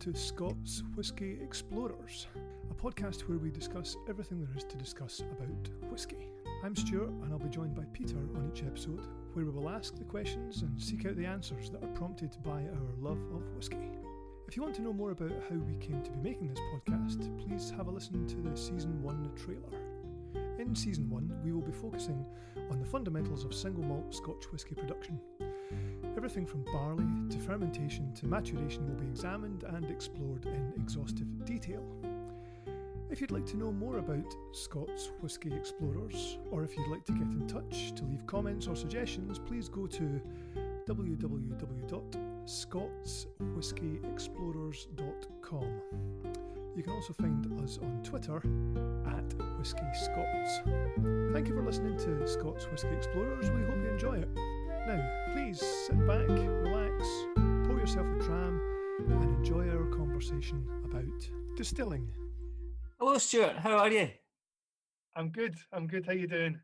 to Scots Whisky Explorers, a podcast where we discuss everything there is to discuss about whisky. I'm Stuart, and I'll be joined by Peter on each episode, where we will ask the questions and seek out the answers that are prompted by our love of whisky. If you want to know more about how we came to be making this podcast, please have a listen to the Season 1 trailer. In Season 1, we will be focusing on the fundamentals of single malt Scotch whisky production. Everything from barley to fermentation to maturation will be examined and explored in exhaustive detail. If you'd like to know more about Scots Whisky Explorers, or if you'd like to get in touch to leave comments or suggestions, please go to www.scotswhiskeyexplorers.com. You can also find us on Twitter at Whisky Scots. Thank you for listening to Scots Whisky Explorers. We hope you enjoy it. Now, please sit back, relax, pour yourself a dram, and enjoy our conversation about distilling. Hello, Stuart. How are you? I'm good. I'm good. How you doing?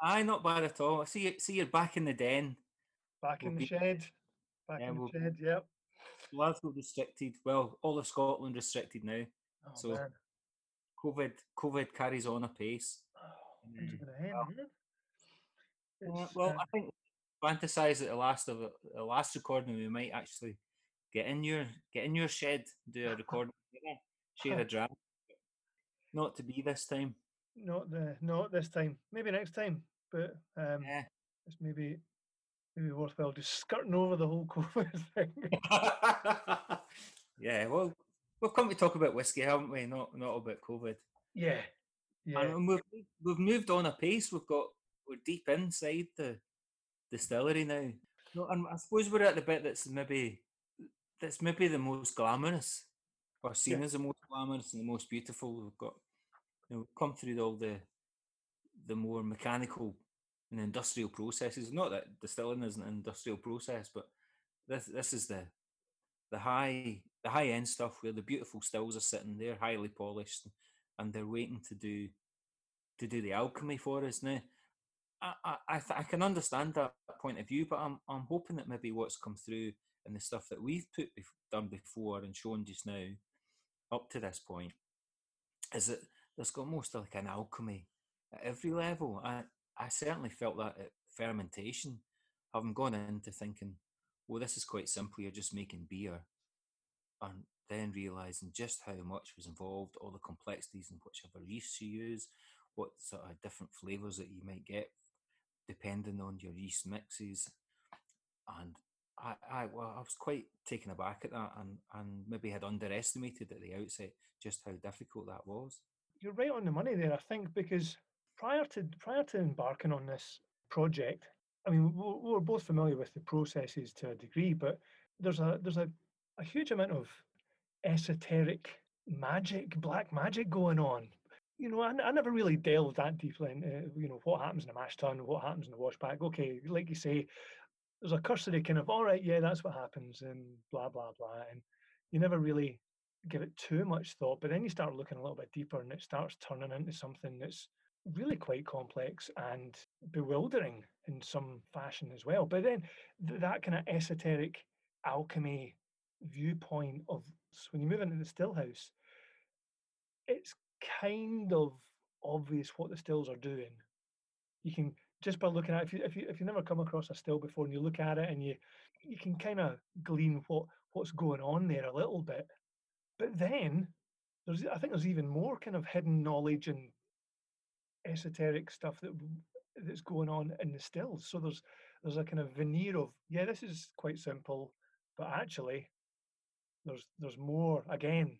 Aye, not bad at all. I see you, see you're back in the den. Back We'll in the be- shed. Back Yeah, in the we'll- shed. Yep. Glasgow restricted. Well, all of Scotland restricted now. Oh, So- man. COVID COVID carries on apace. Oh, when's Mm. end? Well- man? It's, well, uh, I think fantasize that the last of the last recording we might actually get in your get in your shed, do a recording, share a dram. Not to be this time. not the not this time. Maybe next time. But um, Yeah. it's maybe maybe worthwhile just skirting over the whole COVID thing. yeah. Well, we've come to talk about whiskey, haven't we? Not not about COVID. yeah. Yeah. And we've we've moved on a pace. We've got we're deep inside the distillery now. No, and I suppose we're at the bit that's maybe that's maybe the most glamorous, or seen Yeah. as the most glamorous and the most beautiful. We've got you know we've come through all the the more mechanical and industrial processes. Not that distilling isn't an industrial process, but this this is the the high the high end stuff where the beautiful stills are sitting there, highly polished, and they're waiting to do to do the alchemy for us now. I I, I, can understand that point of view, but I'm I'm hoping that maybe what's come through and the stuff that we've put done before and shown just now, up to this point, is that there's got almost like an alchemy at every level. I I certainly felt that at fermentation, having gone into thinking, well, this is quite simple. You're just making beer, and then realizing just how much was involved, all the complexities in whichever yeast you use, what sort of different flavors that you might get depending on your yeast mixes. And I, I, well, I was quite taken aback at that, and and maybe had underestimated at the outset just how difficult that was. You're right on the money there, I think, because prior to prior to embarking on this project, I mean, we're, both familiar with the processes to a degree, but there's a there's a, a huge amount of esoteric magic, black magic going on. You know, I, never really delved that deeply into, you know, what happens in a mash tun, what happens in the washback. Okay, like you say, there's a cursory kind of, all right, yeah, that's what happens, and blah, blah, blah. And you never really give it too much thought, but then you start looking a little bit deeper and it starts turning into something that's really quite complex and bewildering in some fashion as well. But then th- that kind of esoteric alchemy viewpoint of so when you move into the still house, it's kind of obvious what the stills are doing. You can just by looking at if you if you if you never come across a still before and you look at it and you you can kind of glean what what's going on there a little bit. But then there's I think there's even more kind of hidden knowledge and esoteric stuff that that's going on in the stills. So there's there's a kind of veneer of yeah, this is quite simple, but actually there's there's more again,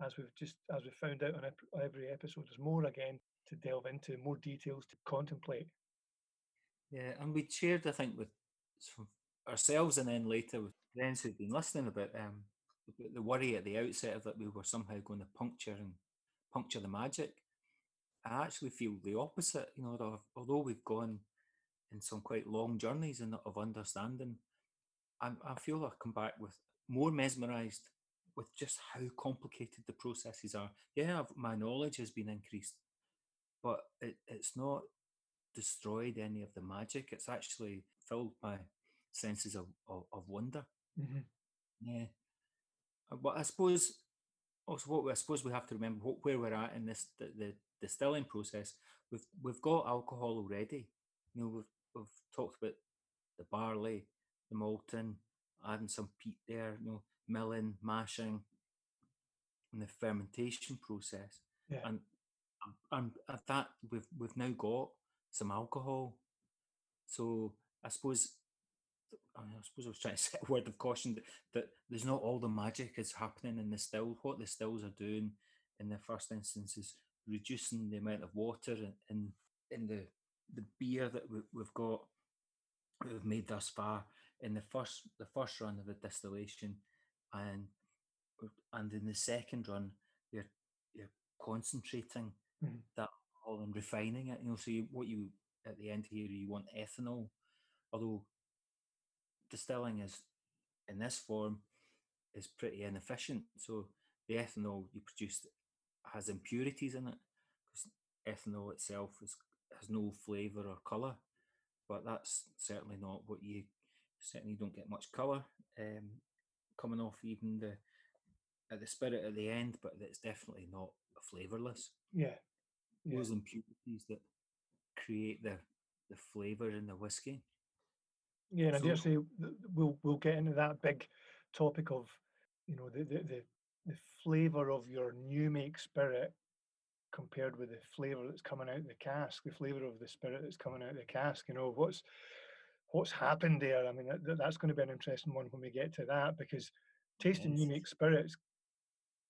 as we've just as we found out on every episode. There's more again to delve into, more details to contemplate. Yeah, and we shared, I think, with ourselves and then later with friends who've been listening about um the worry at the outset of that we were somehow going to puncture and puncture the magic. I actually feel the opposite. You know, although- we've gone in some quite long journeys and of understanding, I, I feel I've come back with more mesmerised with just how complicated the processes are. Yeah, I've, my knowledge has been increased, but it, it's not destroyed any of the magic. It's actually filled my senses of, of, of wonder. Mhm. Yeah. But I suppose also what we, I suppose we have to remember what, where we're at in this the, the distilling process. We've we've got alcohol already. You know, we've we've talked about the barley, the malting, adding some peat there. You know, milling, mashing, and the fermentation process. Yeah. And and at that we've we've now got some alcohol. So I suppose I mean, I suppose I was trying to set a word of caution that, that there's not all the magic is happening in the still. What the stills are doing in the first instance is reducing the amount of water in in, the the beer that we, we've got that we've made thus far in the first the first run of the distillation and and in the second run you're you're concentrating Mhm. that alcohol and refining it you know so you, what you at the end here you want ethanol although distilling is in this form is pretty inefficient. So the ethanol you produce has impurities in it because ethanol itself is, has no flavour or colour. But that's certainly not what you certainly don't get much colour um, coming off even the at the spirit at the end, but it's definitely not flavourless. Yeah. Yeah. Those impurities that create the the flavour in the whiskey. Yeah, and I dare say we'll we'll get into that big topic of you know the the the, the flavour of your new make spirit compared with the flavour that's coming out of the cask, the flavour of the spirit that's coming out of the cask. You know what's what's happened there. I mean that, that- that's going to be an interesting one when we get to that because tasting new Yes. make spirits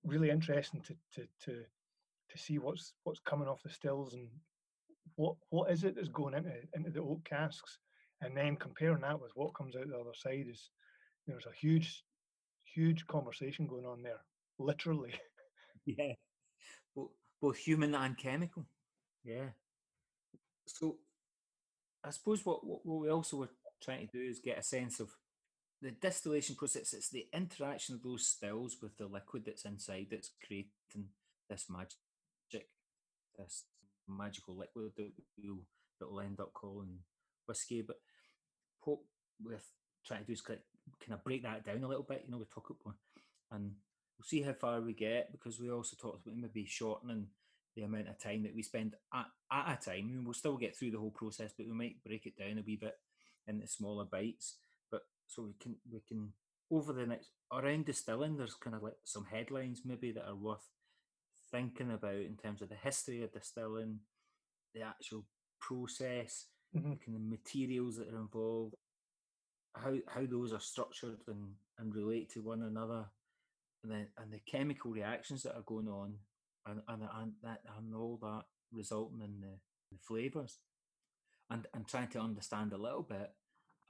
really interesting to to to to see what's what's coming off the stills and what what is it that's going into into the oak casks and then comparing that with what comes out the other side is you know, there's a huge huge conversation going on there literally Yeah, both, both human and chemical. Yeah. So, I suppose what, what we also were trying to do is get a sense of the distillation process. It's the interaction of those stills with the liquid that's inside that's creating this magic, this magical liquid that we'll that will end up calling whiskey. But what we're trying to do is kind of break that down a little bit. You know, we talk about and we'll see how far we get because we also talked about maybe shortening the amount of time that we spend at, at a time. I mean, we'll still get through the whole process, but we might break it down a wee bit into smaller bites. But so we can we can over the next around distilling, there's kind of like some headlines maybe that are worth thinking about in terms of the history of distilling, the actual process, Mhm. kind of materials that are involved, how how those are structured and, and relate to one another, and then and the chemical reactions that are going on, and and and that and all that resulting in the, the flavors, and and trying to understand a little bit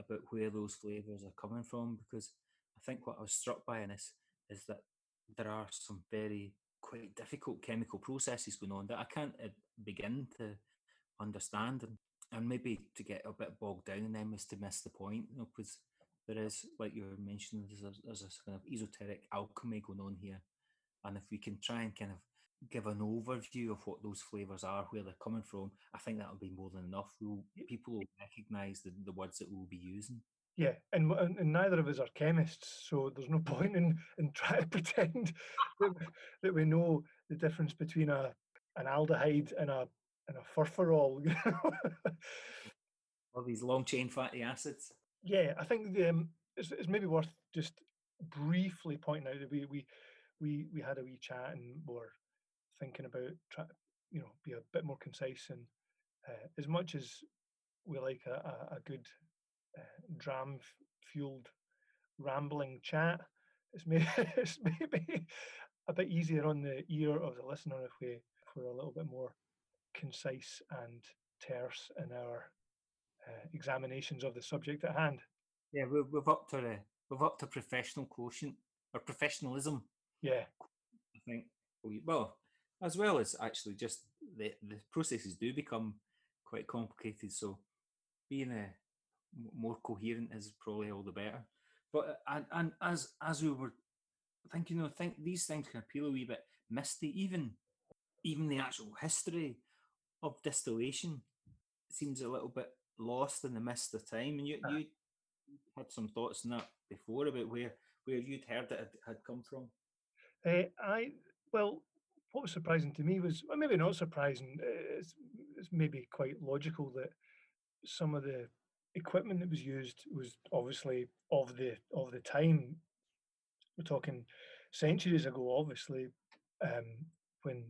about where those flavors are coming from, because I think what I was struck by in this is that there are some very quite difficult chemical processes going on that I can't uh, begin to understand and, and maybe to get a bit bogged down in them is to miss the point, you know, because there is, like you were mentioning, there's a, there's a kind of esoteric alchemy going on here. And if we can try and kind of give an overview of what those flavors are, where they're coming from, I think that'll be more than enough. We'll, people will recognize the, the words that we'll be using. yeah and, and neither of us are chemists so there's no point in in trying to pretend that, that we know the difference between a an aldehyde and a and a furfurol you know? All these long chain fatty acids. Yeah, I think the, um, it's, it's maybe worth just briefly pointing out that we we we we had a wee chat and were thinking about try, you know be a bit more concise and uh, as much as we like a, a, a good uh, dram fueled rambling chat, it's maybe it's maybe a bit easier on the ear of the listener if we if we're a little bit more concise and terse in our uh, examinations of the subject at hand. Yeah, we've, we've upped our uh, we've upped our professional quotient or professionalism. Yeah, I think we, well, as well as actually just the the processes do become quite complicated. So being a more coherent is probably all the better. But uh, and and as as we were thinking, you know, think these things can appeal a wee bit misty. Even even the actual history of distillation seems a little bit lost in the mist of time. And you you had some thoughts on that before about where where you'd heard it had, had come from? Uh, I well, what was surprising to me was well, maybe not surprising. It's, it's maybe quite logical that some of the equipment that was used was obviously of the of the time. We're talking centuries ago, obviously, um, when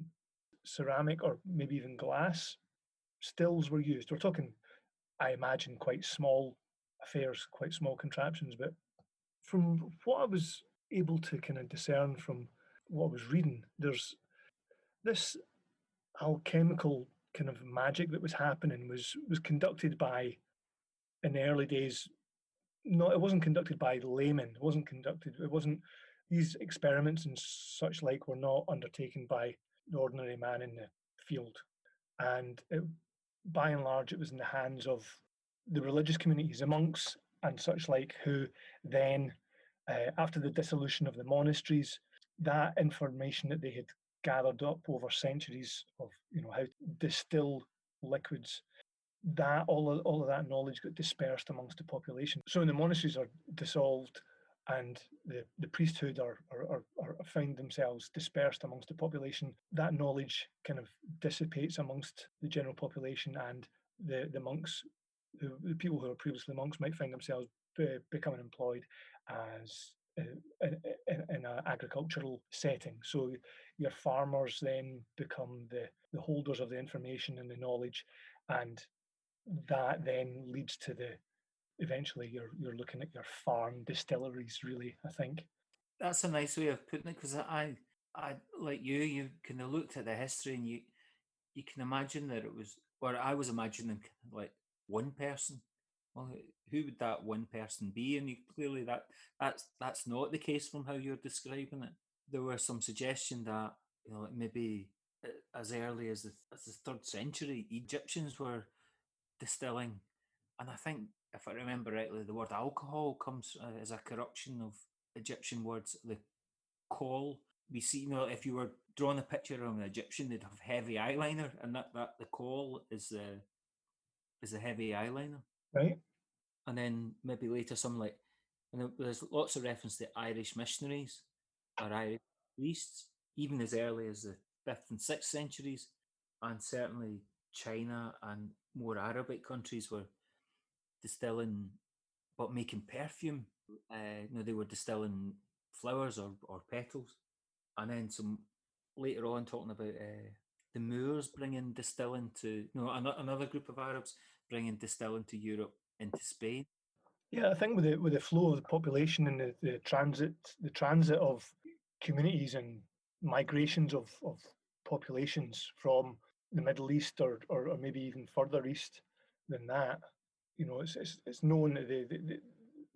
ceramic or maybe even glass stills were used. We're talking, I imagine, quite small affairs, quite small contraptions. But from what I was able to kind of discern from what I was reading, there's this alchemical kind of magic that was happening was was conducted by in the early days no it wasn't conducted by laymen. It wasn't conducted it wasn't these experiments and such like were not undertaken by the ordinary man in the field. And it, by and large it was in the hands of the religious communities the monks and such like who then uh, after the dissolution of the monasteries that information that they had gathered up over centuries of you know how to distill liquids that all of, all of that knowledge got dispersed amongst the population. So when the monasteries are dissolved and the, the priesthood are, are, are, find themselves dispersed amongst the population that knowledge kind of dissipates amongst the general population and the, the monks who, the people who are previously monks might find themselves be, becoming employed as uh, in, in an agricultural setting. So your farmers then become the, the holders of the information and the knowledge, and that then leads to the eventually you're you're looking at your farm distilleries. Really, I think that's a nice way of putting it because I I like you you kind of looked at the history and you you can imagine that it was or I was imagining like one person well, who would that one person be? And you, clearly, that that's that's not the case from how you're describing it. There was some suggestion that you know, maybe uh, as early as the, as the third century, Egyptians were distilling, and I think if I remember rightly, the word alcohol comes uh, as a corruption of Egyptian words. The call we see, you know, if you were drawing a picture of an Egyptian, they'd have heavy eyeliner, and that that the call is the is the heavy eyeliner right? And then maybe later some like, and there's lots of reference to Irish missionaries or Irish priests, even as early as the fifth and sixth centuries, and certainly China and more Arabic countries were distilling, but making perfume. Uh, you know, they were distilling flowers or, or petals, and then some later on talking about uh, the Moors bringing distilling to you know another group of Arabs bringing distilling to Europe into Spain? Yeah, I think with the with the flow of the population and the, the transit the transit of communities and migrations of, of populations from the Middle East or, or, or maybe even further east than that, you know, it's it's, it's known that the, the, the,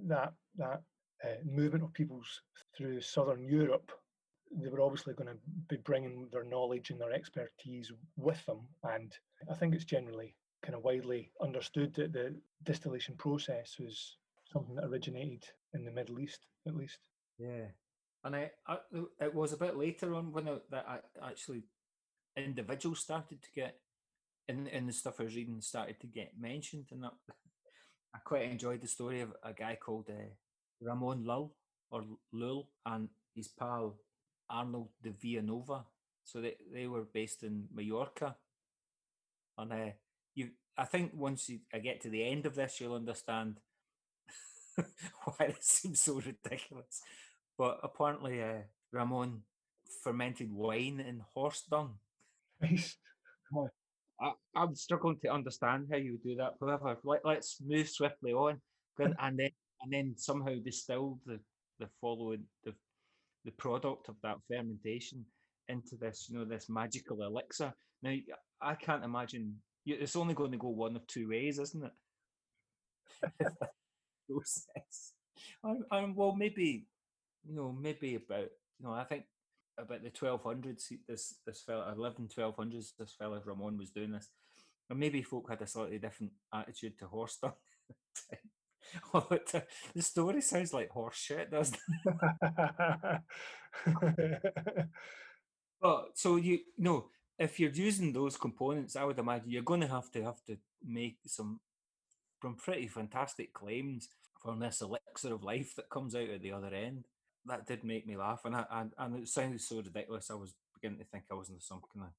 that that uh, movement of peoples through southern Europe, they were obviously going to be bringing their knowledge and their expertise with them, and I think it's generally kind of widely understood that the distillation process was something that originated in the Middle East, at least. Yeah, and I, I it was a bit later on when I, that I actually individuals started to get in in the stuff I was reading started to get mentioned, and that, I quite enjoyed the story of a guy called uh, Ramon Lull or Lull and his pal Arnold de Villanova. So they, they were based in Mallorca, and uh, I think once you, I get to the end of this, you'll understand why it seems so ridiculous. But apparently, uh, Ramon fermented wine in horse dung. I, I'm struggling to understand how you would do that. However, let, let's move swiftly on, and then and then somehow distill the the following the the product of that fermentation into this you know this magical elixir. Now I can't imagine it's only going to go one of two ways, isn't it? Process. And, and well, maybe you know, maybe about you know, I think about the twelve hundreds. This this fella, twelve hundreds. This fella Ramon was doing this, and maybe folk had a slightly different attitude to horse stuff. oh, the, uh, the story sounds like horse shit, doesn't it? but so you, you know if you're using those components, I would imagine you're going to have to have to make some some pretty fantastic claims from this elixir of life that comes out at the other end. that did make me laugh, and I, and, and it sounded so ridiculous. I was beginning to think I was in some kind of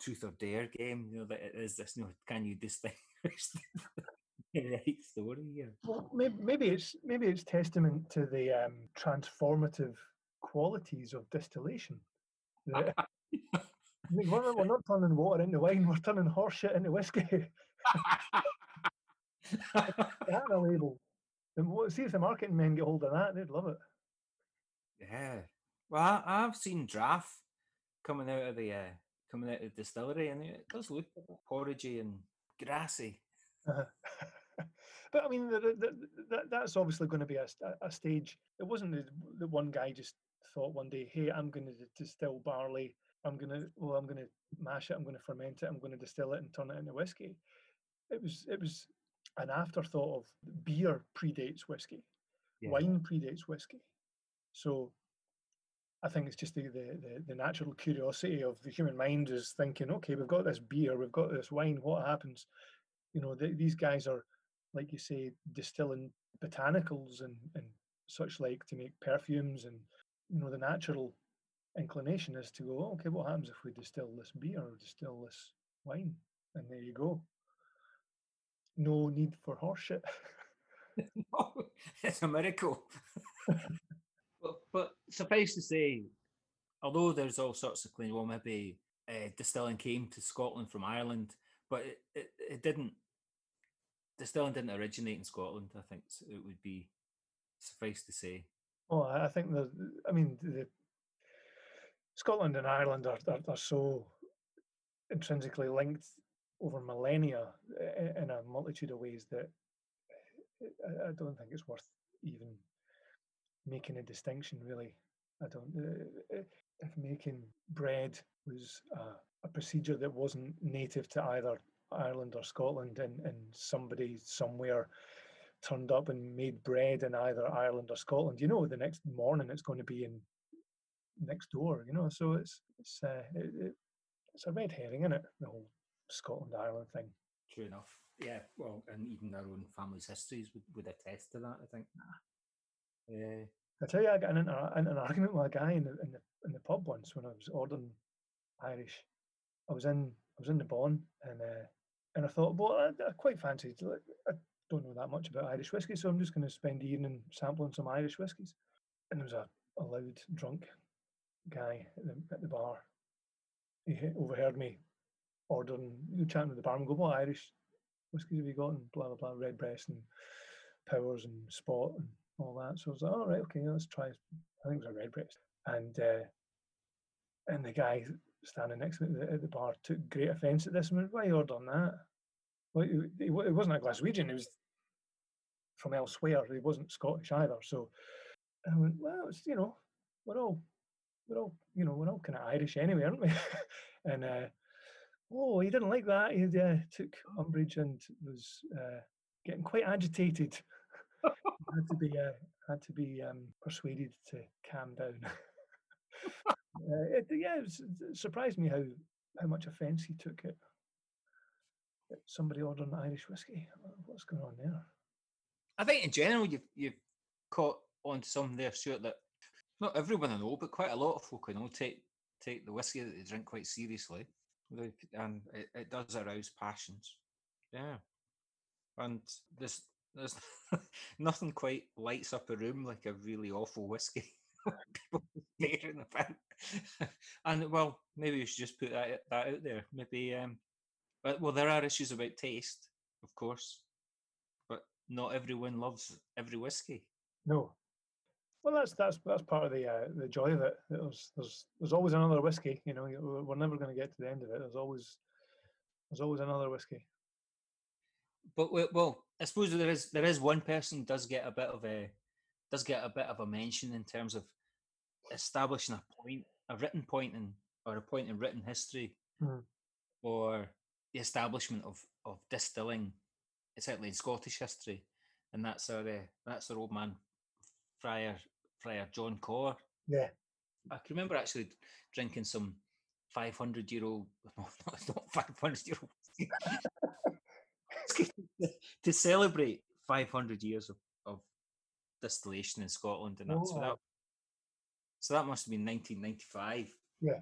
truth or dare game. You know that it is this. You know, can you distinguish the right story here? Well, maybe, maybe it's maybe it's testament to the um, transformative qualities of distillation. I mean, we're, we're not turning water into wine, we're turning horse shit into whiskey. that a label. And what, see if the marketing men get hold of that, they'd love it. yeah. Well, I, I've seen draff coming out of the uh, coming out of the distillery, and it does look porridgey and grassy. Uh-huh. but I mean, the, the, the, that, that's obviously going to be a, a stage. It wasn't the one guy just thought one day, "Hey, I'm going to distill barley. I'm to, well, oh, I'm going to mash it. I'm to ferment it. I'm to distill it and turn it into whiskey." It was, it was an afterthought of beer predates whiskey, Yeah. wine predates whiskey. So I think it's just the, the, the, the natural curiosity of the human mind is thinking, okay, we've got this beer, we've got this wine, what happens? You know, th these guys are, like you say, distilling botanicals and, and such like to make perfumes. And, you know, the natural inclination is to go, okay, what happens if we distill this beer or distill this wine? And there you go. No need for horseshit. it's a miracle. but, but suffice to say, although there's all sorts of claims, well, maybe uh, distilling came to Scotland from Ireland, but it, it, it didn't. Distilling didn't originate in Scotland. I think it would be suffice to say. Well, I I think the, I mean, the Scotland and Ireland are, are, are so intrinsically linked over millennia eh, eh, in a multitude of ways that eh, I, I don't think it's worth even making a distinction, really. I don't. If making bread was a, a procedure that wasn't native to either Ireland or Scotland, and, and somebody somewhere turned up and made bread in either Ireland or Scotland, you know, the next morning it's going to be in next door, you know. So it's it's uh, it, it, it's a red herring, isn't it? The whole Scotland Ireland thing. True enough. Yeah. Well, and even our own family's histories would, would attest to that. I think. Yeah. I tell you, I got into, a- into an argument with a guy in the, in the in the pub once when I was ordering Irish. I was in I was in the Bon and uh, and I thought, well, I, I quite fancied. like, I don't know that much about Irish whiskey, so I'm just going to spend the evening sampling some Irish whiskies. And there was a, a loud drunk guy at the, at the bar. He he overheard me ordering, chatting with the barman, go, what Irish whiskies have you got? And blah blah blah, Redbreast and Powers and Spot and all that. So I was like, all right, okay, let's try. I think it was a Redbreast. And uh, and the guy standing next to me at the, at the bar took great offence at this and went, why are you ordering that? Well, it, it it wasn't a Glaswegian, it was from elsewhere. He wasn't Scottish either. So I went, well, it's, you know, we're all, we're all, you know, we're all kind of Irish anyway, aren't we? and uh, oh, he didn't like that. He uh, took umbrage and was uh, getting quite agitated. had to be uh, had to be um, persuaded to calm down. uh, it, yeah, it, was, it surprised me how how much offence he took it. Somebody ordering Irish whiskey. What's going on there? I think in general you've you've caught on to something there, Stuart, that not everyone I know, but quite a lot of folk I know take take the whiskey that they drink quite seriously. And it, it does arouse passions. Yeah. And there's there's nothing quite lights up a room like a really awful whiskey. People beer in the pint. and well, maybe we should just put that that out there. Maybe um but well there are issues about taste, of course but not everyone loves every whiskey. No. Well, that's that's that's part of the uh, the joy of it. There's there's there's always another whiskey. You know, we're never going to get to the end of it. There's always there's always another whiskey. But we- well, I suppose there is there is one person does get a bit of a does get a bit of a mention in terms of establishing a point, a written point in or a point in written history, Mhm. or the establishment of of distilling, certainly in Scottish history, and that's our uh, that's our old man, Friar Friar John Corr. Yeah. I can remember actually drinking some 500 year old, no, not, not 500 year old, to celebrate 500 years of, of distillation in Scotland. And that, so Oh. that, So that must have been 1995. Yeah.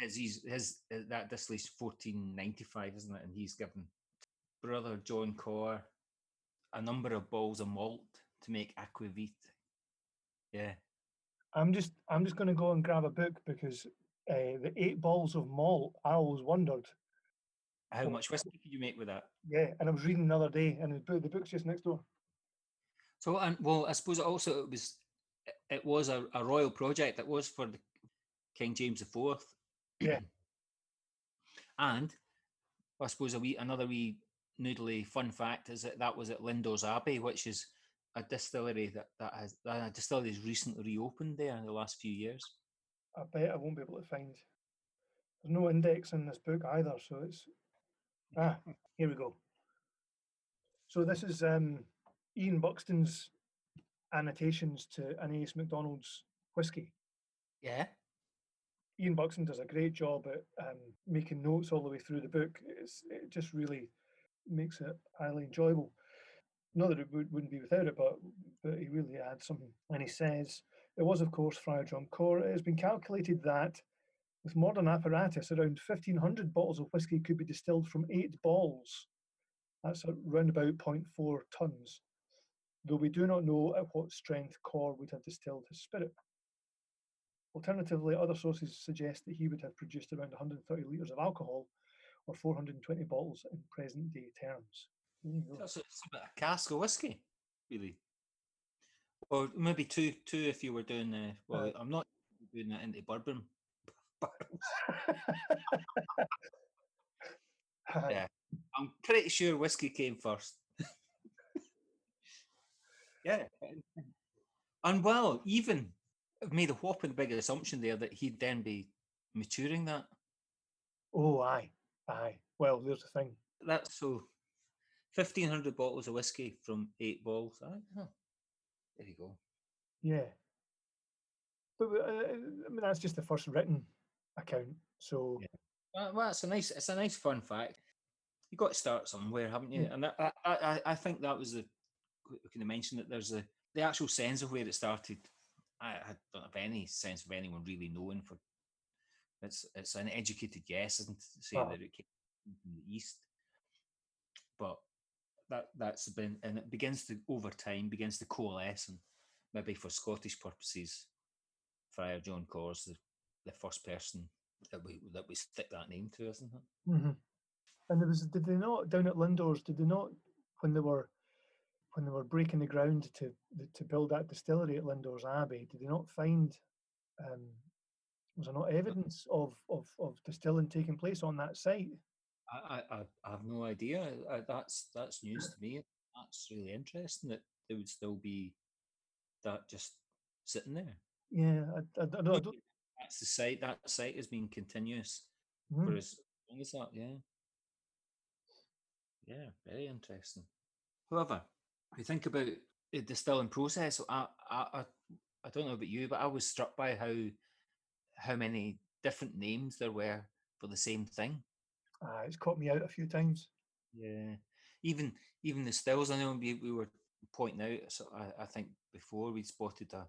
His, his, his that distillery's 1495, isn't it? And he's given brother John Corr a number of balls of malt to make aquavit. Yeah. I'm just I'm just going to go and grab a book because uh, the eight balls of malt. I always wondered. How much whiskey could you make with that? Yeah, and I was reading the other day, and the book the book's just next door. So, and well, I suppose also it was it was a, a royal project. It was for the King James the Fourth. Yeah. and I suppose a wee another wee noodly fun fact is that that was at Lindores Abbey, which is a distillery that that has that a distillery has recently reopened there in the last few years. I bet I won't be able to find. There's no index in this book either, so it's ah here we go. So this is um, Ian Buxton's annotations to Aeneas MacDonald's whiskey. Yeah. Ian Buxton does a great job at um, making notes all the way through the book. It's, it just really makes it highly enjoyable. Not that it would, wouldn't be without it, but, but he really adds something. And he says, it was, of course, Friar John Corr. It has been calculated that with modern apparatus, around 1,500 bottles of whisky could be distilled from eight balls. That's around about 0.4 tons, though we do not know at what strength Corr would have distilled his spirit. Alternatively, other sources suggest that he would have produced around 130 litres of alcohol or 420 bottles in present day terms. That's a, a cask of whiskey, really. Or maybe two, two if you were doing the. Well, uh, I'm not doing that into bourbon. yeah, I'm pretty sure whiskey came first. yeah, and well, even I've made a whopping big assumption there that he'd then be maturing that. Oh, aye, aye. Well, there's the thing. That's so. Fifteen hundred bottles of whiskey from eight balls. Huh. there you go. Yeah, but uh, I mean that's just the first written account. So yeah. well, it's a nice, it's a nice fun fact. You got to start somewhere, haven't you? Mm. And I, I, I think that was the. Can I mention that there's a the actual sense of where it started. I, I don't have any sense of anyone really knowing for. It's it's an educated guess, isn't to say oh. that it came from the east, but that that's been and it begins to over time begins to coalesce and maybe for Scottish purposes, Friar John Corr's the the first person that we that we stick that name to, isn't it? Mm-hmm. And there was did they not down at Lindores? Did they not when they were when they were breaking the ground to to build that distillery at Lindores Abbey? Did they not find um, was there not evidence of, of of distilling taking place on that site? I I, I have no idea. I, that's that's news to me. That's really interesting that there would still be that just sitting there. Yeah, I, I, I, don't, that's the site. That site has been continuous mm. for as long as that. Yeah, yeah, very interesting. However, if you think about the distilling process, I, I, I don't know about you, but I was struck by how how many different names there were for the same thing. Uh, it's caught me out a few times. Yeah, even even the stills. I know we, we were pointing out. So I, I think before we'd spotted a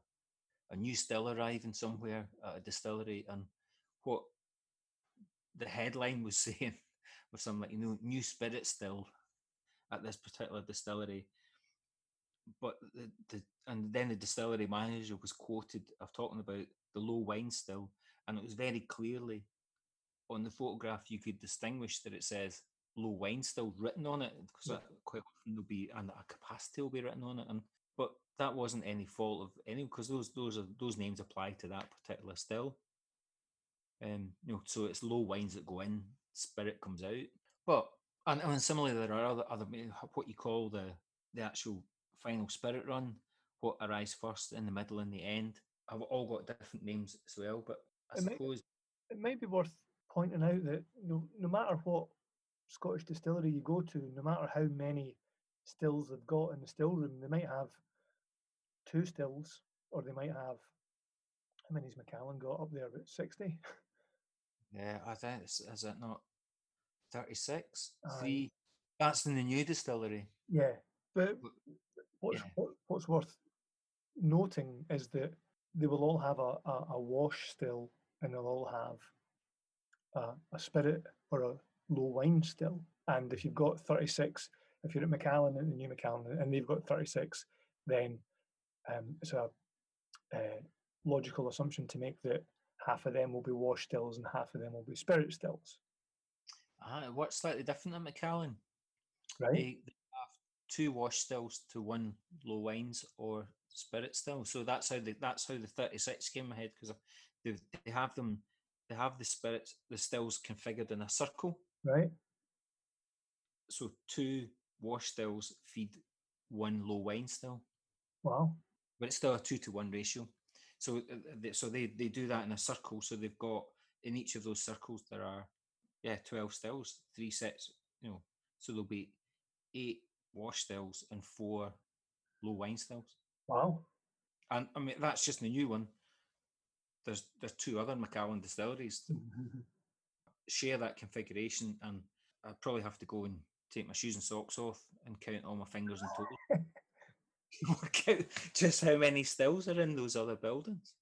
a new still arriving somewhere at a distillery, and what the headline was saying was something like, you know, new spirit still at this particular distillery. But the, the and then the distillery manager was quoted of talking about the low wine still, and it was very clearly on the photograph you could distinguish that it says low wine still written on it because yeah. quite often there'll be and a capacity will be written on it and but that wasn't any fault of any because those those are those names apply to that particular still. Um, you know, so it's low wines that go in, spirit comes out. But and, and similarly, there are other other what you call the the actual final spirit run, what arrives first, in the middle, and the end. Have all got different names as well. But I it suppose might, it might be worth pointing out that no, no matter what Scottish distillery you go to, no matter how many stills they've got in the still room, they might have two stills, or they might have how many's Macallan got up there? About sixty. Yeah, I think is it not thirty six? Three. That's in the new distillery. Yeah, but what's yeah. What, what's worth noting is that they will all have a, a, a wash still and they'll all have a, a spirit or a low wine still. And if you've got 36, if you're at Macallan and the new Macallan and they've got 36, then um, it's a, a logical assumption to make that half of them will be wash stills and half of them will be spirit stills. Ah, it works slightly different at Macallan. Right. They, they have two wash stills to one low wines or spirit still. So that's how the that's how the 36 came ahead because they they have them they have the spirits the stills configured in a circle. Right. So two wash stills feed one low wine still. Wow. But it's still a two to one ratio. So uh, so they they do that in a circle. So they've got in each of those circles there are yeah 12 stills, three sets, you know. So there'll be eight wash stills and four low wine stills. Wow. And I mean that's just the new one. There's there's two other Macallan distilleries that mm-hmm. share that configuration, and I'd probably have to go and take my shoes and socks off and count all my fingers and toes. Work out just how many stills are in those other buildings.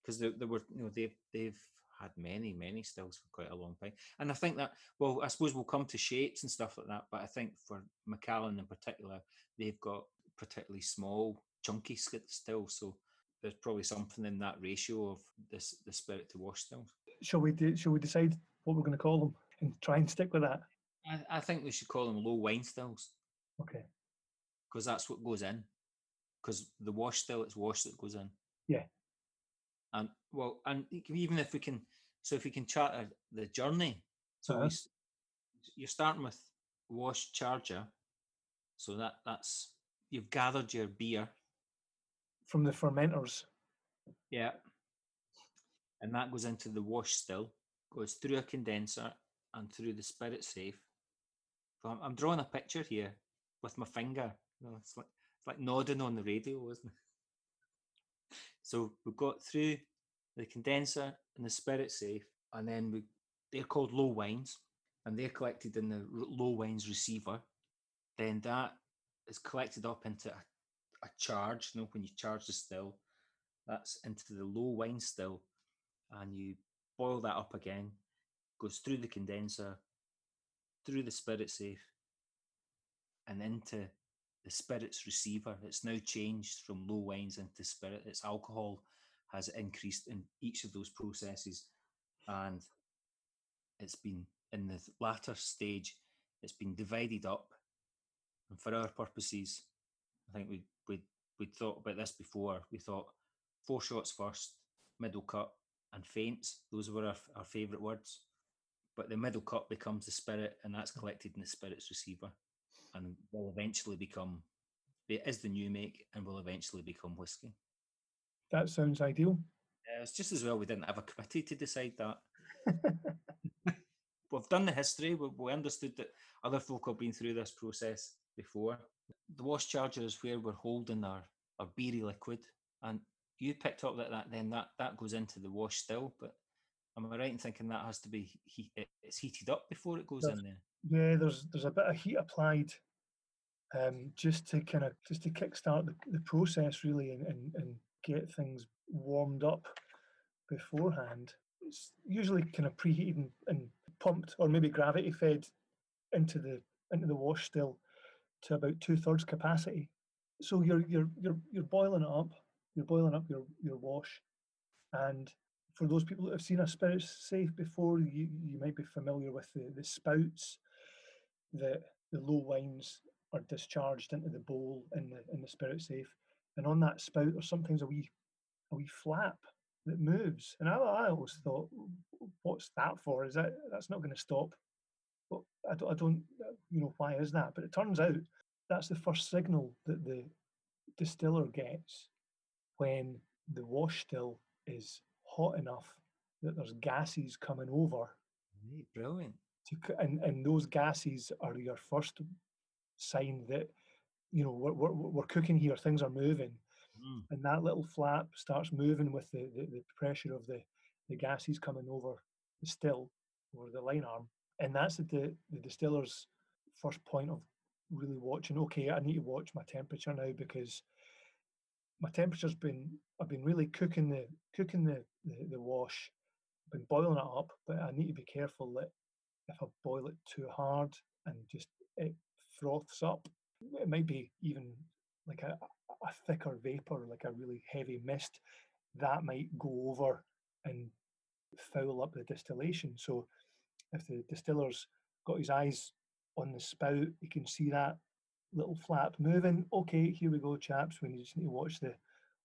Because there, there were, you know, they've they've had many, many stills for quite a long time. And I think that, well, I suppose we'll come to shapes and stuff like that, but I think for Macallan in particular, they've got particularly small, chunky stills. So there's probably something in that ratio of this the spirit to wash stills. Shall we do, shall we decide what we're going to call them and try and stick with that? I, I think we should call them low wine stills Okay. because that's what goes in. Because the wash still, it's wash that goes in. Yeah. And well, and even if we can, so if we can chart the journey, so Uh-huh. s- you're starting with wash charger, so that that's you've gathered your beer, From the fermenters. yeah, and that goes into the wash still, goes through a condenser and through the spirit safe. So I'm, I'm drawing a picture here with my finger. You know, it's like it's like nodding on the radio, isn't it? So we've got through the condenser and the spirit safe, and then we they're called low wines, and they're collected in the low wines receiver. Then that is collected up into a, a charge. You know, when you charge the still, that's into the low wine still, and you boil that up again. Goes through the condenser, through the spirit safe, and into the spirits receiver. It's now changed from low wines into spirit. Its alcohol has increased in each of those processes, and it's been in the latter stage. It's been divided up, and for our purposes, I think we we we thought about this before. We thought foreshots first, middle cut, and faints. Those were our, our favourite words. But the middle cut becomes the spirit, and that's collected in the spirits receiver, and will eventually become. It is the new make, and will eventually become whiskey. That sounds ideal. Yeah, it's just as well we didn't have a committee to decide that. We've done the history. We, we understood that other folk have been through this process before. The wash charger is where we're holding our, our beery liquid, and you picked up that, that then that that goes into the wash still. But am I right in thinking that has to be it- it's heated up before it goes in there? Yeah, there's there's a bit of heat applied, um, just to kind of just to kickstart the, the process really and, and and get things warmed up beforehand. It's usually kind of preheated and, and pumped, or maybe gravity fed into the into the wash still to about two thirds capacity. So you're you're you're you're boiling it up. You're boiling up your your wash, and for those people that have seen a spirit safe before, you, you might be familiar with the, the spouts that the low wines are discharged into the bowl in the in the spirit safe. And on that spout there's sometimes a wee a wee flap that moves. And I, I always thought, what's that for? Is that that's not going to stop? Well, I don't, I don't, you know, why is that? But it turns out that's the first signal that the distiller gets when the wash still is hot enough that there's gases coming over brilliant. to, and, and those gases are your first sign that you know we're, we're, we're cooking here things are moving Mm. and that little flap starts moving with the, the, the pressure of the, the gases coming over the still over the lyne arm and that's the, the distiller's first point of really watching okay i need to watch my temperature now because my temperature's been I've been really cooking the cooking the, the, the wash, been boiling it up, but I need to be careful that if I boil it too hard and just it froths up, it might be even like a, a thicker vapor, like a really heavy mist, that might go over and foul up the distillation. So if the distiller's got his eyes on the spout, you can see that little flap moving. Okay, here we go, chaps. We just need to watch the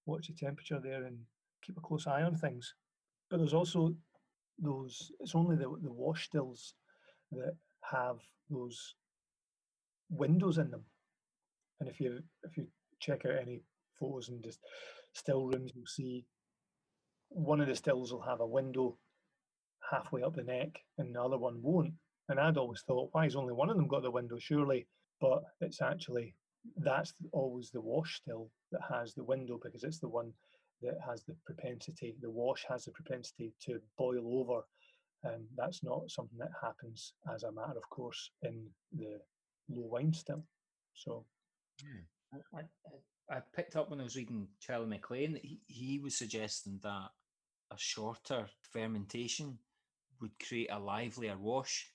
watch the temperature there and keep a close eye on things. But there's also those. It's only the the wash stills that have those windows in them. And if you if you check out any photos and just still rooms, you'll see one of the stills will have a window halfway up the neck and the other one won't. And I'd always thought, why has only one of them got the window? Surely, but it's actually that's always the wash still that has the window because it's the one that has the propensity. The wash has the propensity to boil over. and that's not something that happens as a matter of course in the low wine still. So, yeah. I, I, I picked up when I was reading Charlie MacLean, that he, he was suggesting that a shorter fermentation would create a livelier wash.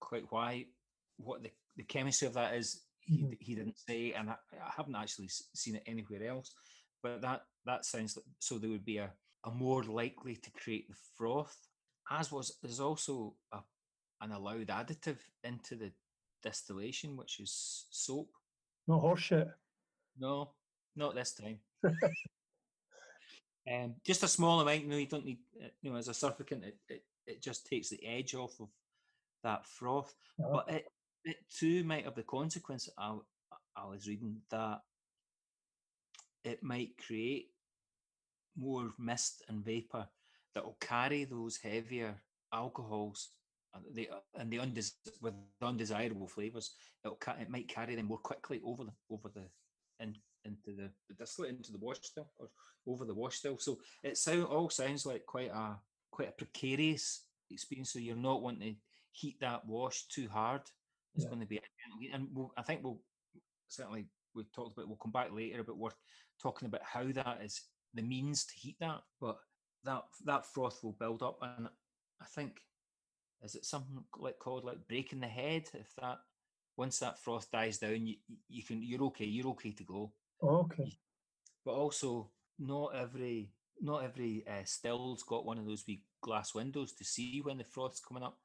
Quite why, what the, the chemistry of that is, he, mm-hmm. he didn't say, and I, I, haven't actually seen it anywhere else. But that that sounds like, so there would be a, a more likely to create the froth, as was there's also a, an allowed additive into the distillation, which is soap. Not horseshit. No, not this time. um, just a small amount. You know, you don't need. You know, as a surfactant, it, it it just takes the edge off of that froth. Uh-huh. But it, it too might have the consequence. I, I was reading that it might create more mist and vapor that will carry those heavier alcohols and the and the undes- with undesirable flavors. It'll it might carry them more quickly over the over the in, into the, the distillate into the wash still or over the wash still. So it sound all sounds like quite a quite a precarious experience. So you're not wanting to heat that wash too hard. It's yeah. going to be, and we'll, I think we'll certainly we've talked about. We'll come back later, but we're talking about how that is the means to heat that. But that that froth will build up, and I think is it something like called like breaking the head? If that once that froth dies down, you you can you're okay. You're okay to go. Okay. But also, not every not every uh, still's got one of those wee glass windows to see when the froth's coming up,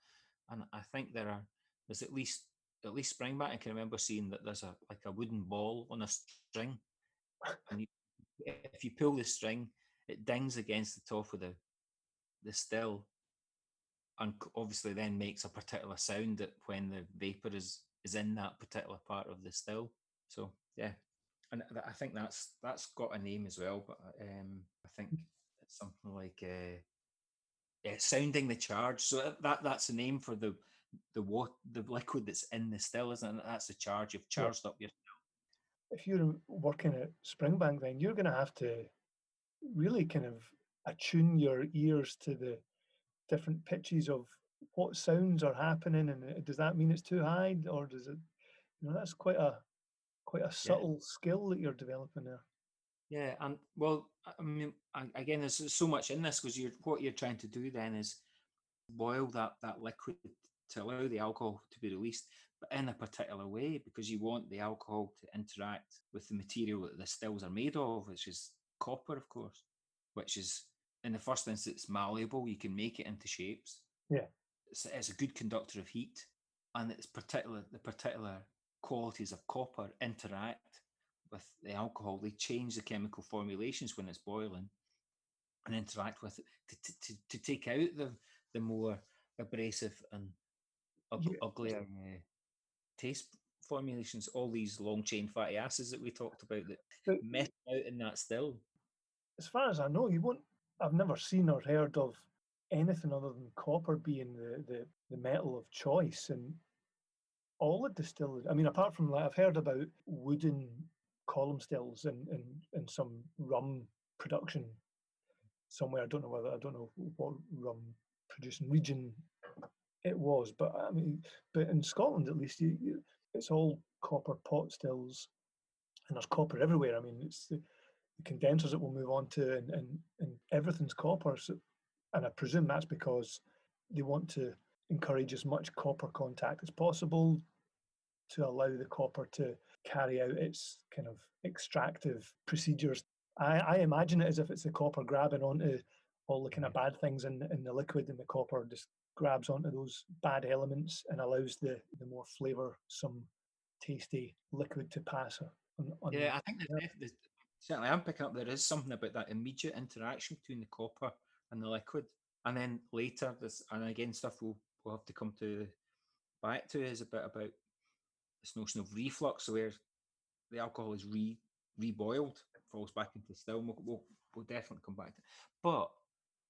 and I think there are there's at least at least Springbank. I can remember seeing that there's a like a wooden ball on a string, and you, if you pull the string, it dings against the top of the the still, and obviously then makes a particular sound that when the vapor is is in that particular part of the still. So yeah, and I think that's that's got a name as well. But um, I think it's something like uh, yeah, sounding the charge. So that that's the name for the the what the liquid that's in the still, isn't it? That's the charge. You've charged yeah. up your. If you're working at Springbank, then you're going to have to really kind of attune your ears to the different pitches of what sounds are happening, and uh, does that mean it's too high, or does it? You know, that's quite a quite a subtle yeah. skill that you're developing there. Yeah, and well, I mean, again, there's so much in this because you're what you're trying to do then is boil that that liquid to allow the alcohol to be released, but in a particular way because you want the alcohol to interact with the material that the stills are made of, which is copper, of course, which is in the first instance malleable. You can make it into shapes. Yeah, it's, it's a good conductor of heat, and it's particular the particular qualities of copper interact with the alcohol. They change the chemical formulations when it's boiling and interact with it to, to, to take out the the more abrasive and ug- yeah. uglier uh, taste formulations, all these long chain fatty acids that we talked about that but, mess out in that still. As far as I know, you won't. I've never seen or heard of anything other than copper being the, the, the metal of choice and all the distilleries. I mean, apart from that, I've heard about wooden column stills in, in, in some rum production somewhere. I don't know whether I don't know what rum producing region it was, but I mean, but in Scotland at least, you, you, it's all copper pot stills, and there's copper everywhere. I mean, it's the, the condensers that we'll move on to, and, and, and everything's copper. So, and I presume that's because they want to encourage as much copper contact as possible to allow the copper to carry out its kind of extractive procedures. I, I imagine it as if it's the copper grabbing onto all the kind of mm-hmm. bad things in, in the liquid, and the copper just grabs onto those bad elements and allows the, the more flavour, some tasty liquid to pass. On, on yeah, I think that yeah. certainly I'm picking up there is something about that immediate interaction between the copper and the liquid. And then later, this and again stuff we'll we'll have to come to back to is a bit about this notion of reflux, where the alcohol is re reboiled, falls back into still. We'll, we'll, we'll definitely come back to. It. But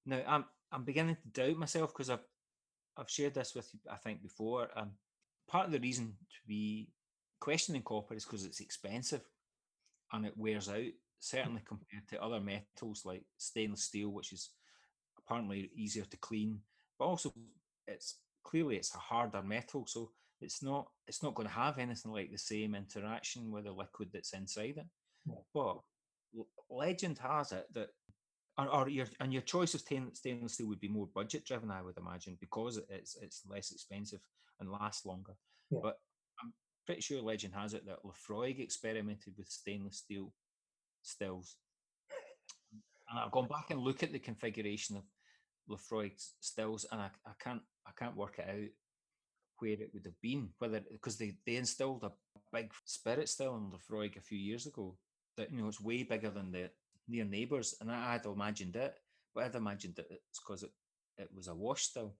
now I'm I'm beginning to doubt myself because I've I've shared this with you I think before. Um, part of the reason to be questioning copper is because it's expensive and it wears out. Certainly compared to other metals like stainless steel, which is apparently easier to clean, but also it's clearly it's a harder metal, so it's not it's not going to have anything like the same interaction with the liquid that's inside it. But legend has it that or, or, your and your choice of stainless steel would be more budget driven, I would imagine, because it's it's less expensive and lasts longer. Yeah. But I'm pretty sure legend has it that Laphroaig experimented with stainless steel stills, and I've gone back and look at the configuration of Laphroaig's stills, and I, I can't I can't work it out where it would have been, whether because they, they installed a big spirit still in Laphroaig a few years ago that you know it's way bigger than the near neighbours, and I had imagined it, but I'd imagined that it's because it, it was a wash still.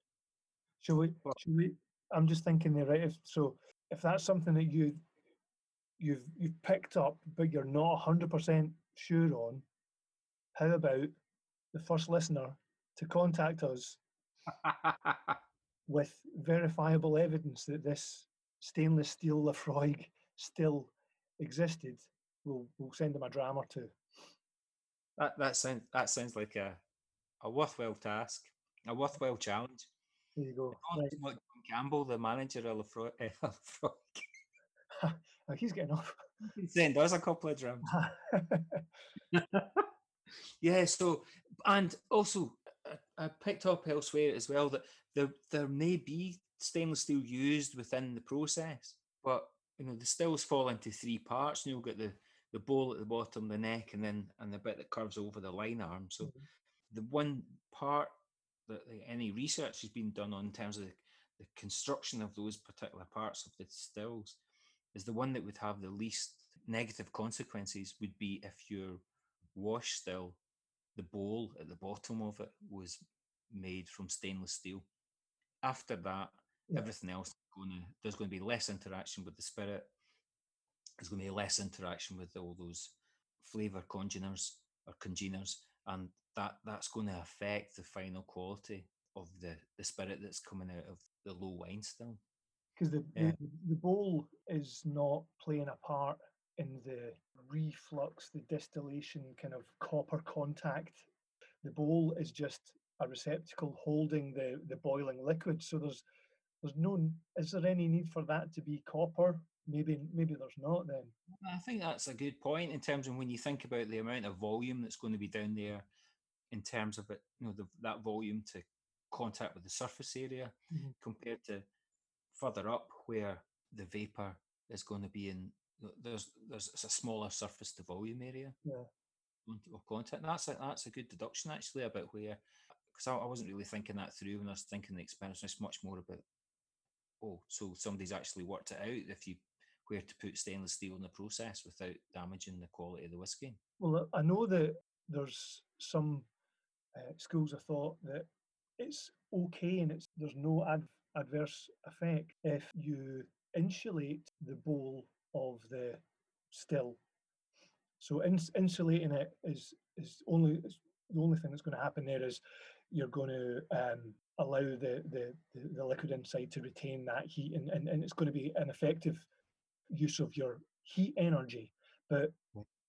Shall we? But, shall we? I'm just thinking there, right? If so, if that's something that you you've you've picked up, but you're not hundred percent sure on, how about the first listener to contact us with verifiable evidence that this stainless steel Laphroaig still existed? We'll we'll send them a dram or two. That that sounds that sounds like a a worthwhile task, a worthwhile challenge. There you go. Right. Campbell, the manager of Laphroaig. oh, he's getting off. Send us a couple of drums. yeah. So, and also, I, I picked up elsewhere as well that there there may be stainless steel used within the process, but you know the stills fall into three parts. You'll get the the bowl at the bottom, the neck, and then and the bit that curves over the lyne arm. So mm-hmm. the one part that any research has been done on in terms of the, the construction of those particular parts of the stills is the one that would have the least negative consequences would be if your wash still, the bowl at the bottom of it was made from stainless steel. After that, yeah. everything else going to, there's going to be less interaction with the spirit there's going to be less interaction with all those flavour congeners or congeners, and that that's going to affect the final quality of the the spirit that's coming out of the low wine still. Because the, yeah. the the bowl is not playing a part in the reflux, the distillation kind of copper contact. The bowl is just a receptacle holding the the boiling liquid. So there's there's no is there any need for that to be copper? Maybe maybe there's not then. I think that's a good point in terms of when you think about the amount of volume that's going to be down there in terms of it you know the, that volume to contact with the surface area mm-hmm. compared to further up where the vapor is going to be in there's there's a smaller surface to volume area. Yeah. Of contact. That's a, that's a good deduction actually about where because I, I, wasn't really thinking that through when I was thinking the experience it's much more about oh so somebody's actually worked it out if you where to put stainless steel in the process without damaging the quality of the whiskey? Well, I know that there's some uh, schools of thought that it's okay and it's there's no ad- adverse effect if you insulate the bowl of the still. So ins- insulating it is is only the only thing that's going to happen there is you're going to um, allow the, the, the liquid inside to retain that heat and, and, and it's going to be an effective use of your heat energy, but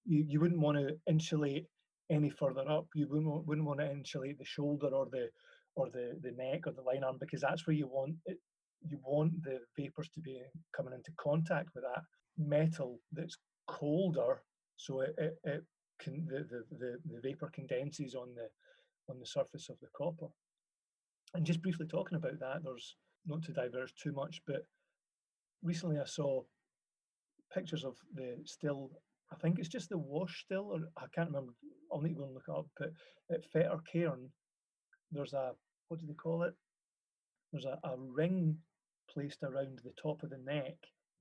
you, you wouldn't want to insulate any further up. You wouldn't, wouldn't want to insulate the shoulder or the or the, the neck or the lyne arm because that's where you want it. You want the vapors to be coming into contact with that metal that's colder, so it, it, it con- the, the, the, the vapor condenses on the on the surface of the copper. And just briefly talking about that, there's not to diverge too much, but recently I saw pictures of the still. I think it's just the wash still, or I can't remember. I'll need to go and look it up. But at Fetter Cairn, there's a what do they call it? There's a, a ring placed around the top of the neck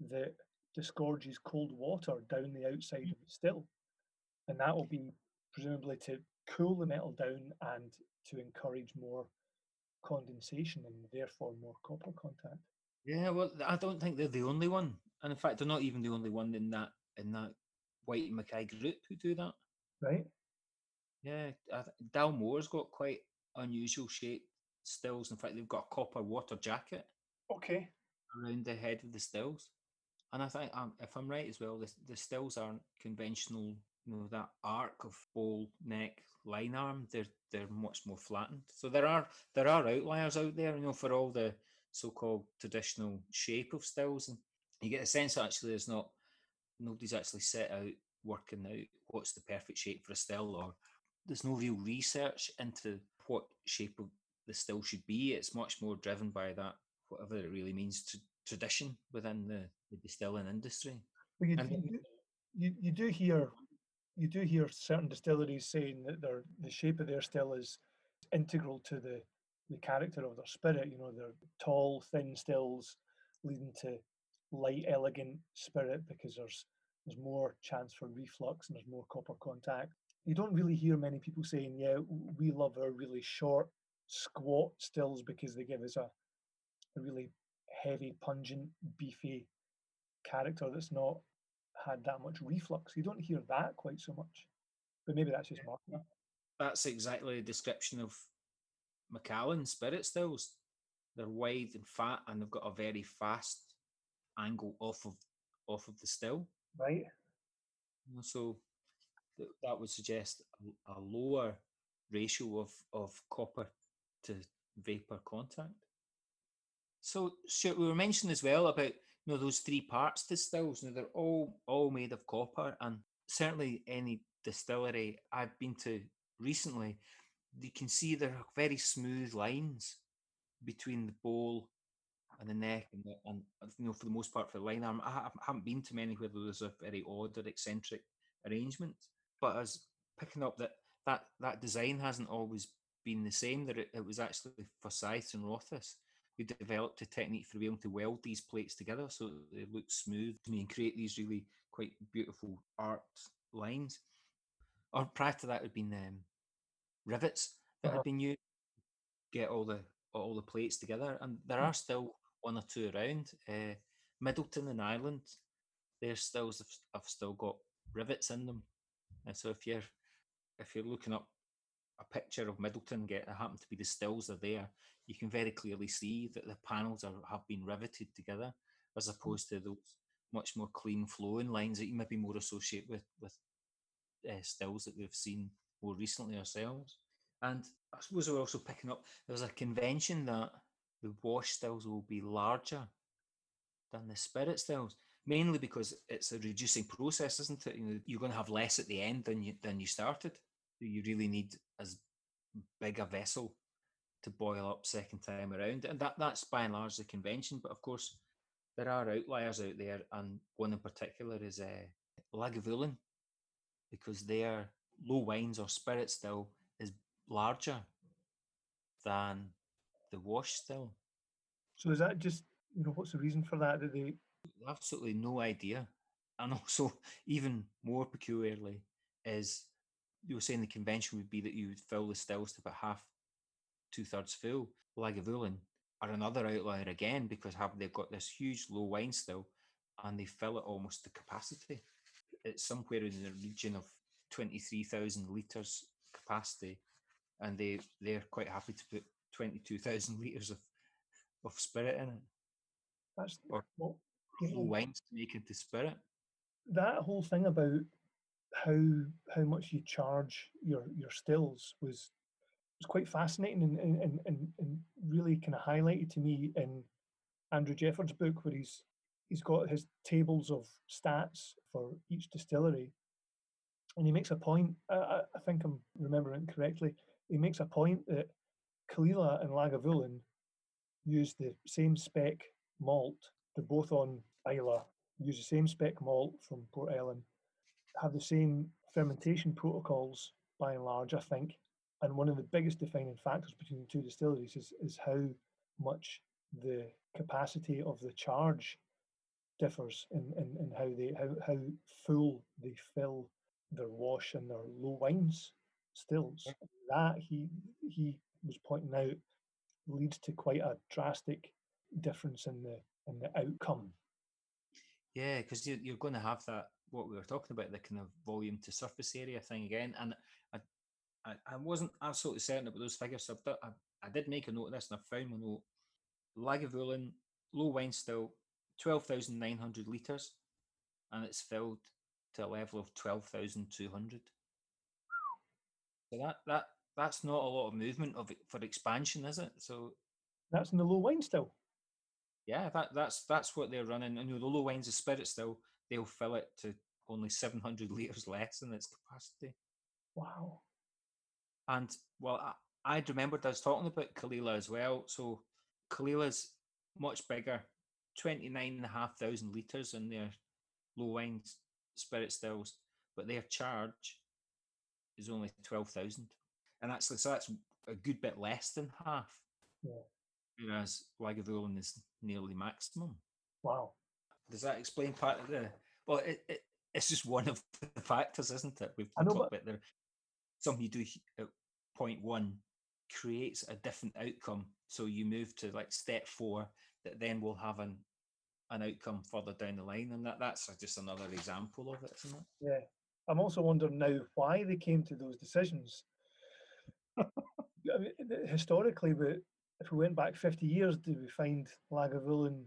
that disgorges cold water down the outside of the still, and that will be presumably to cool the metal down and to encourage more condensation and therefore more copper contact. Yeah, well, I don't think they're the only one, and in fact, they're not even the only one in that in that Whyte and Mackay group who do that. Right? Yeah, I th- Dalmore's got quite unusual shaped stills. In fact, they've got a copper water jacket Okay. around the head of the stills, and I think um, if I'm right as well, the the stills aren't conventional. You know that arc of bowl neck lyne arm. They're they're much more flattened. So there are there are outliers out there. You know for all the so-called traditional shape of stills, and you get a sense actually there's not nobody's actually set out working out what's the perfect shape for a still, or there's no real research into what shape of the still should be. It's much more driven by that whatever it really means to tradition within the, the distilling industry. But you, And do, you, you do hear you do hear certain distilleries saying that their the shape of their still is integral to the the character of their spirit. You know, they're tall, thin stills, leading to light, elegant spirit because there's there's more chance for reflux and there's more copper contact. You don't really hear many people saying, "Yeah, we love our really short, squat stills because they give us a, a really heavy, pungent, beefy character that's not had that much reflux. You don't hear that quite so much. But maybe that's just marketing. That's exactly a description of Macallan spirit stills. They're wide and fat, and they've got a very fast angle off of off of the still. Right? So th- that would suggest a, a lower ratio of of copper to vapor contact. So, Stuart, we were mentioning as well about you know those three parts to stills. Now they're all all made of copper, and certainly any distillery I've been to recently, you can see there are very smooth lines between the bowl and the neck, and, the, and you know for the most part for the lyne arm. I ha- haven't been to many where there's a very odd or eccentric arrangement, but as picking up that that that design hasn't always been the same. That it, it was actually Forsyth and Rothes who developed a technique for being able to weld these plates together so they look smooth to me and create these really quite beautiful art lines. Or prior to that, it had been um, rivets that Uh-huh. had been used to get all the all the plates together, and there Mm. are still one or two around. Uh, Midleton in Ireland, their stills have, have still got rivets in them, and so if you're if you're looking up a picture of Midleton, get happen to be the stills are there, you can very clearly see that the panels are have been riveted together, as opposed to those much more clean flowing lines that you maybe more associate with with uh, stills that we've seen more recently ourselves. And I suppose we're also picking up there's a convention that the wash stills will be larger than the spirit stills, mainly because it's a reducing process, isn't it? You know, you're going to have less at the end than you than you started. You really need as big a vessel to boil up second time around, and that that's by and large the convention. But of course, there are outliers out there, and one in particular is uh, Lagavulin, because their low wines or spirit still is larger than the wash still. So is that just you know what's the reason for that? That they absolutely no idea. And also, even more peculiarly, is you were saying the convention would be that you would fill the stills to about half, two thirds full. Lagavulin are another outlier again because have they've got this huge low wine still, and they fill it almost to capacity. It's somewhere in the region of twenty three thousand liters capacity, and they they're quite happy to put twenty two thousand liters of of spirit in it that's Or- well, low wines to make into spirit. that whole thing about how how much you charge your your stills was was quite fascinating and and, and, and, really kind of highlighted to me in Andrew Jefford's book where he's he's got his tables of stats for each distillery and he makes a point. I, I think I'm remembering correctly. He makes a point that Caol Ila and Lagavulin use the same spec malt. They're both on Islay Use the same spec malt from Port Ellen. Have the same fermentation protocols by and large, I think. And one of the biggest defining factors between the two distilleries is, is how much the capacity of the charge differs in, in, in how they how, how full they fill their wash and their low wines stills. That he he was pointing out leads to quite a drastic difference in the in the outcome. Yeah, because you're, you're going to have that what we were talking about the kind of volume to surface area thing again, and I I, I wasn't absolutely certain about those figures. So I, I did make a note of this, and I found my note. Lagavulin low wine still twelve thousand nine hundred liters, and it's filled to a level of twelve thousand two hundred. So that that that's not a lot of movement of for expansion, is it? So that's in the low wine still. Yeah, that that's that's what they're running. And you know, the low wines of spirit still, they'll fill it to only seven hundred liters less than its capacity. Wow. And well, I, I remembered I was talking about Caol Ila as well. So Caol Ila's much bigger, twenty nine and a half thousand liters in their low wine spirit stills, but their charge is only twelve thousand and actually, so that's a good bit less than half. Yeah. Whereas Lagavulin is nearly maximum. Wow. Does that explain part of the? Well, it, it it's just one of the factors, isn't it? We've talked but... about there. Something you do at point one creates a different outcome. So you move to like step four, that then will have an an outcome further down the line, and that that's just another example of it, isn't it? Yeah. I'm also wondering now why they came to those decisions I mean, historically, but if we went back 50 years, do we find Lagavulin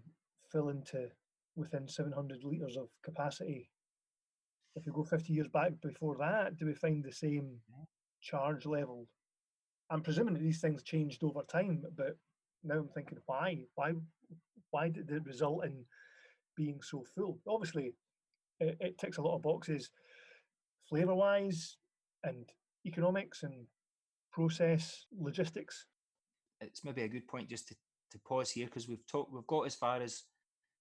filling to within 700 litres of capacity? If we go 50 years back before that, do we find the same charge level? I'm presuming that these things changed over time, but now I'm thinking, why? Why? Why did it result in being so full? Obviously, it, it ticks a lot of boxes, flavour-wise, and economics, and process logistics. It's maybe a good point just to, to pause here because we've talked we've got as far as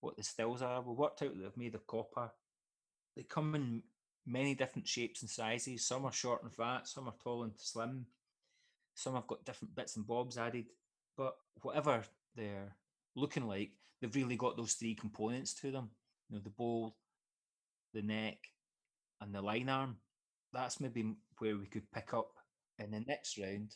what the stills are. We've worked out that they've made of copper. They come in many different shapes and sizes. Some are short and fat, some are tall and slim, some have got different bits and bobs added. But whatever they're looking like, they've really got those three components to them. You know, the bowl, the neck, and the lyne arm. That's maybe where we could pick up in the next round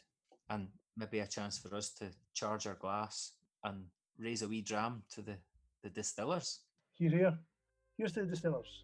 and maybe a chance for us to charge our glass and raise a wee dram to the, the distillers. Here, here. Here's to the distillers.